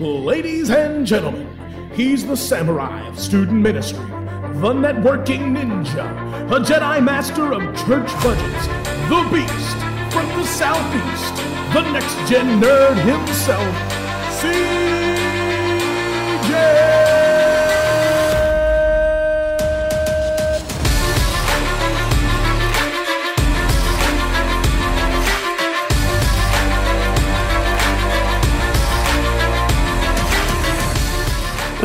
Ladies and gentlemen, he's the samurai of student ministry, the networking ninja, a Jedi master of church budgets, the beast from the southeast, the next gen nerd himself, CJ!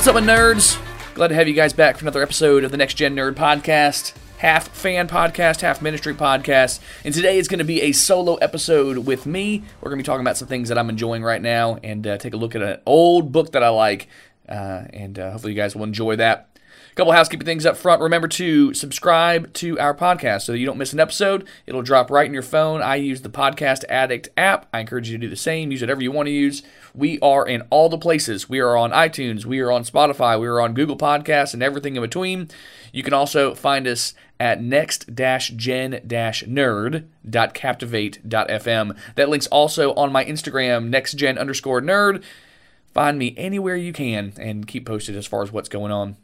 Up, my nerds? Glad to have you guys back for another episode of the Next Gen Nerd Podcast. Half fan podcast, half ministry podcast. And today is going to be a solo episode with me. We're going to be talking about some things that I'm enjoying right now and uh, take a look at an old book that I like. Uh, and uh, hopefully, you guys will enjoy that. A couple housekeeping things up front. Remember to subscribe to our podcast so you don't miss an episode. It'll drop right in your phone. I use the Podcast Addict app. I encourage you to do the same. Use whatever you want to use. We are in all the places. We are on iTunes. We are on Spotify. We are on Google Podcasts and everything in between. You can also find us at next-gen-nerd.captivate.fm. That link's also on my Instagram, nextgen underscore nerd. Find me anywhere you can and keep posted as far as what's going on.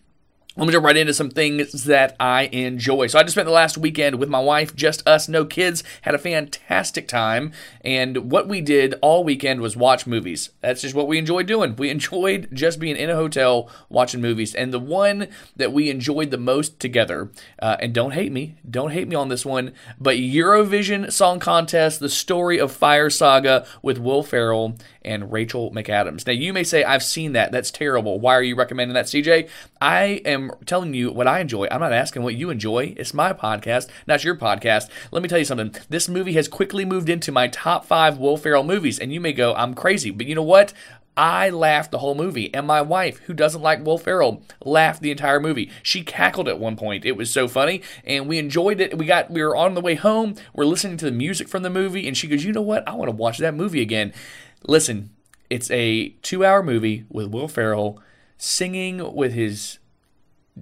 Let me jump right into some things that I enjoy. So I just spent the last weekend with my wife, just us, no kids, had a fantastic time. And what we did all weekend was watch movies. That's just what we enjoyed doing. We enjoyed just being in a hotel watching movies. And the one that we enjoyed the most together, uh, and don't hate me, don't hate me on this one, but Eurovision Song Contest, the story of Fire Saga with Will Ferrell and Rachel McAdams. Now, you may say, I've seen that. That's terrible. Why are you recommending that, CJ? I am telling you what I enjoy. I'm not asking what you enjoy. It's my podcast, not your podcast. Let me tell you something. This movie has quickly moved into my top five Will Ferrell movies, and you may go, I'm crazy. But you know what? I laughed the whole movie, and my wife, who doesn't like Will Ferrell, laughed the entire movie. She cackled at one point. It was so funny, and we enjoyed it. We got we were on the way home. We're listening to the music from the movie, and she goes, "You know what? I want to watch that movie again." Listen, it's a two-hour movie with Will Ferrell singing with his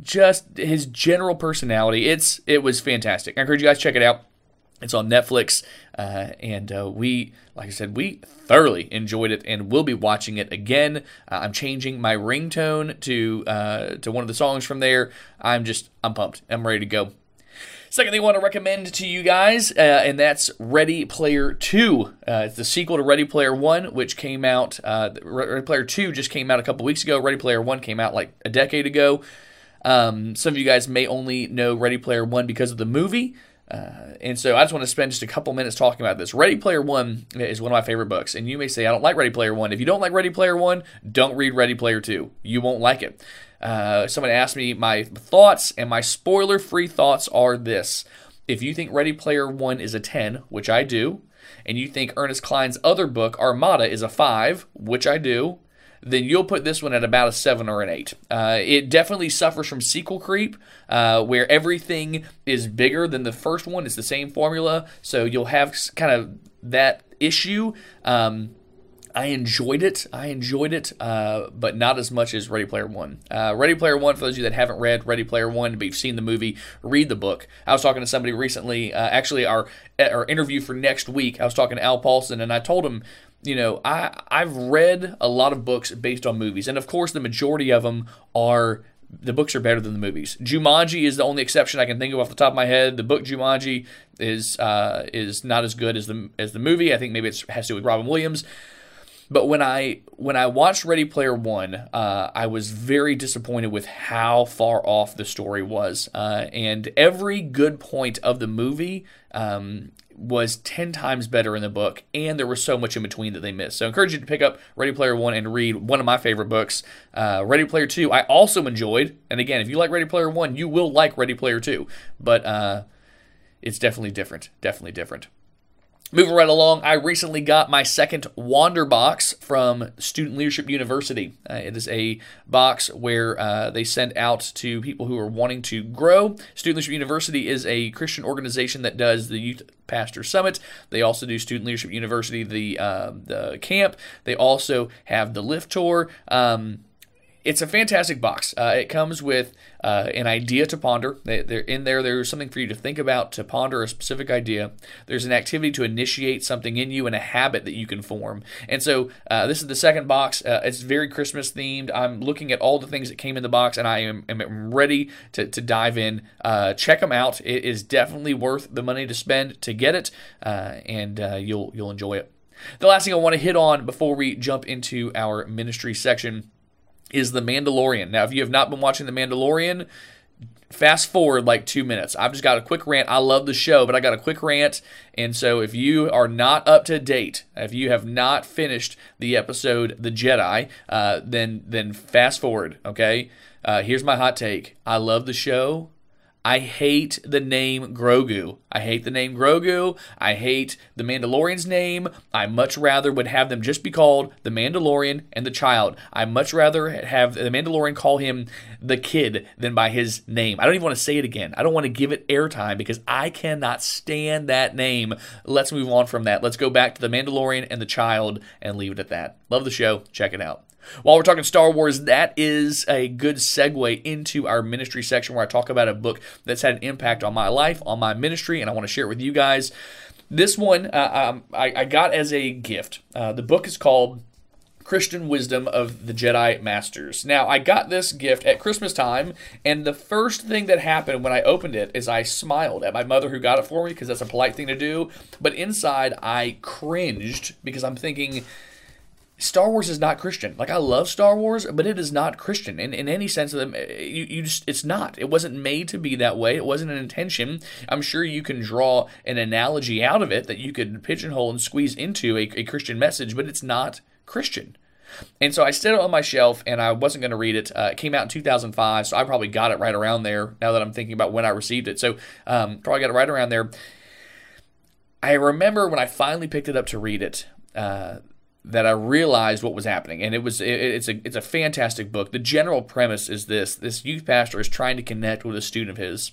just his general personality. It's it was fantastic. I encourage you guys to check it out. It's on Netflix, uh, and uh, we, like I said, we thoroughly enjoyed it, and we'll be watching it again. Uh, I'm changing my ringtone to uh, to one of the songs from there. I'm just I'm pumped. I'm ready to go. Second thing I want to recommend to you guys, uh, and that's Ready Player 2. Uh, it's the sequel to Ready Player 1, which came out, uh, Ready Player 2 just came out a couple weeks ago. Ready Player 1 came out like a decade ago. Um, some of you guys may only know Ready Player One because of the movie. Uh, and so I just want to spend just a couple minutes talking about this. Ready Player One is one of my favorite books. And you may say, I don't like Ready Player One. If you don't like Ready Player One, don't read Ready Player Two. You won't like it. Uh, someone asked me my thoughts, and my spoiler free thoughts are this. If you think Ready Player One is a 10, which I do, and you think Ernest Cline's other book, Armada, is a 5, which I do, then you'll put this one at about a seven or an eight. Uh, it definitely suffers from sequel creep, uh, where everything is bigger than the first one. It's the same formula, so you'll have kind of that issue. Um, I enjoyed it. I enjoyed it, uh, but not as much as Ready Player One. Uh, Ready Player One, for those of you that haven't read Ready Player One, but you've seen the movie, read the book. I was talking to somebody recently, uh, actually, our our interview for next week. I was talking to Al Paulson, and I told him, you know, I I've read a lot of books based on movies, and of course, the majority of them are the books are better than the movies. Jumanji is the only exception I can think of off the top of my head. The book Jumanji is uh, is not as good as the as the movie. I think maybe it has to do with Robin Williams. But when I when I watched Ready Player One, uh, I was very disappointed with how far off the story was, uh, and every good point of the movie um, was ten times better in the book, and there was so much in between that they missed. So I encourage you to pick up Ready Player One and read one of my favorite books, uh, Ready Player Two. I also enjoyed, and again, if you like Ready Player One, you will like Ready Player Two, but uh, it's definitely different. Definitely different. Moving right along, I recently got my second Wander box from Student Leadership University. Uh, it is a box where uh, they send out to people who are wanting to grow. Student Leadership University is a Christian organization that does the Youth Pastor Summit. They also do Student Leadership University, the uh, the camp. They also have the Lift Tour. Um, it's a fantastic box. Uh, it comes with uh, an idea to ponder. They, they're in there. There's something for you to think about, to ponder a specific idea. There's an activity to initiate something in you and a habit that you can form. And so uh, this is the second box. Uh, it's very Christmas themed. I'm looking at all the things that came in the box, and I am, am ready to, to dive in. Uh, check them out. It is definitely worth the money to spend to get it, uh, and you'll you'll enjoy it. The last thing I want to hit on before we jump into our ministry section is The Mandalorian. Now, if you have not been watching The Mandalorian, fast forward like two minutes. I've just got a quick rant. I love the show, but I got a quick rant. And so if you are not up to date, if you have not finished the episode The Jedi, uh, then then fast forward. Okay. Uh, here's my hot take. I love the show. I hate the name Grogu. I hate the name Grogu. I hate the Mandalorian's name. I much rather would have them just be called the Mandalorian and the Child. I much rather have the Mandalorian call him the kid than by his name. I don't even want to say it again. I don't want to give it airtime because I cannot stand that name. Let's move on from that. Let's go back to the Mandalorian and the Child and leave it at that. Love the show. Check it out. While we're talking Star Wars, that is a good segue into our ministry section where I talk about a book that's had an impact on my life, on my ministry, and I want to share it with you guys. This one uh, um, I, I, got as a gift. Uh, the book is called Christian Wisdom of the Jedi Masters. Now, I got this gift at Christmas time, and the first thing that happened when I opened it is I smiled at my mother who got it for me because that's a polite thing to do. But inside, I cringed because I'm thinking, Star Wars is not Christian. Like I love Star Wars, but it is not Christian in, in any sense of them. You, you just it's not. It wasn't made to be that way. It wasn't an intention. I'm sure you can draw an analogy out of it that you could pigeonhole and squeeze into a, a Christian message, but it's not Christian. And so I set it on my shelf, and I wasn't going to read it. Uh, it came out in 2005, so I probably got it right around there. Now that I'm thinking about when I received it, so um, probably got it right around there. I remember when I finally picked it up to read it. Uh, that I realized what was happening, and it was it, it's a it's a fantastic book. The general premise is this: this youth pastor is trying to connect with a student of his,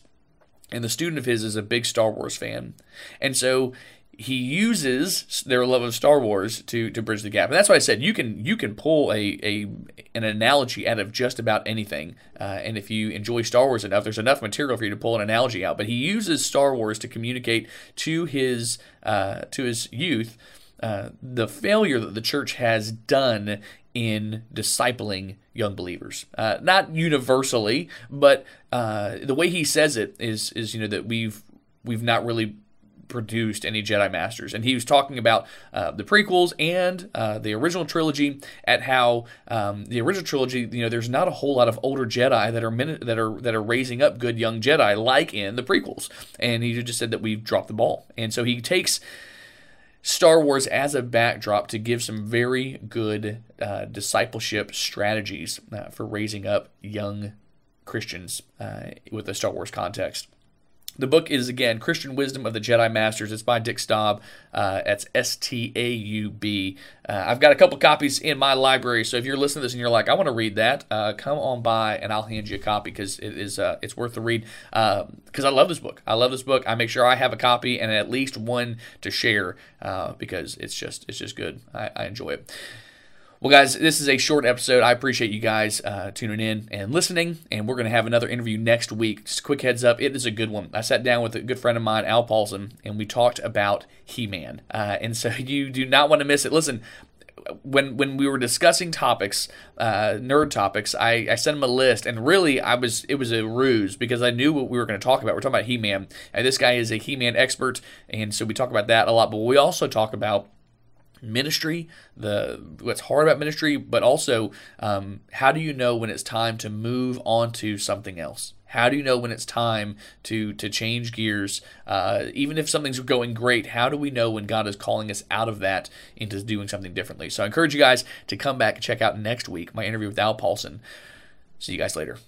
and the student of his is a big Star Wars fan, and so he uses their love of Star Wars to to bridge the gap. And that's why I said you can you can pull a, a an analogy out of just about anything. Uh, and if you enjoy Star Wars enough, there's enough material for you to pull an analogy out. But he uses Star Wars to communicate to his uh, to his youth uh, the failure that the church has done in discipling young believers. Uh, not universally, but uh, the way he says it is is you know that we've we've not really produced any Jedi Masters. And he was talking about uh, the prequels and uh, the original trilogy, at how um, the original trilogy, you know, there's not a whole lot of older Jedi that are min- that are that are raising up good young Jedi like in the prequels. And he just said that we've dropped the ball. And so he takes Star Wars as a backdrop to give some very good uh, discipleship strategies uh, for raising up young Christians uh, with a Star Wars context. The book is again Christian Wisdom of the Jedi Masters. It's by Dick Staub. Uh, that's S T A U B. Uh, I've got a couple copies in my library, so if you're listening to this and you're like, I want to read that, uh, come on by and I'll hand you a copy because it is uh, it's worth the read. Because uh, I love this book. I love this book. I make sure I have a copy and at least one to share uh, because it's just it's just good. I, I enjoy it. Well, guys, this is a short episode. I appreciate you guys uh, tuning in and listening, and we're going to have another interview next week. Just quick heads up, it is a good one. I sat down with a good friend of mine, Al Paulson, and we talked about He-Man, uh, and so you do not want to miss it. Listen, when when we were discussing topics, uh, nerd topics, I, I sent him a list, and really, I was it was a ruse because I knew what we were going to talk about. We're talking about He Man, and this guy is a He Man expert, and so we talk about that a lot. But we also talk about ministry, the what's hard about ministry, but also um, how do you know when it's time to move on to something else? How do you know when it's time to to change gears? Uh, even if something's going great, how do we know when God is calling us out of that into doing something differently? So I encourage you guys to come back and check out next week my interview with Al Paulson. See you guys later.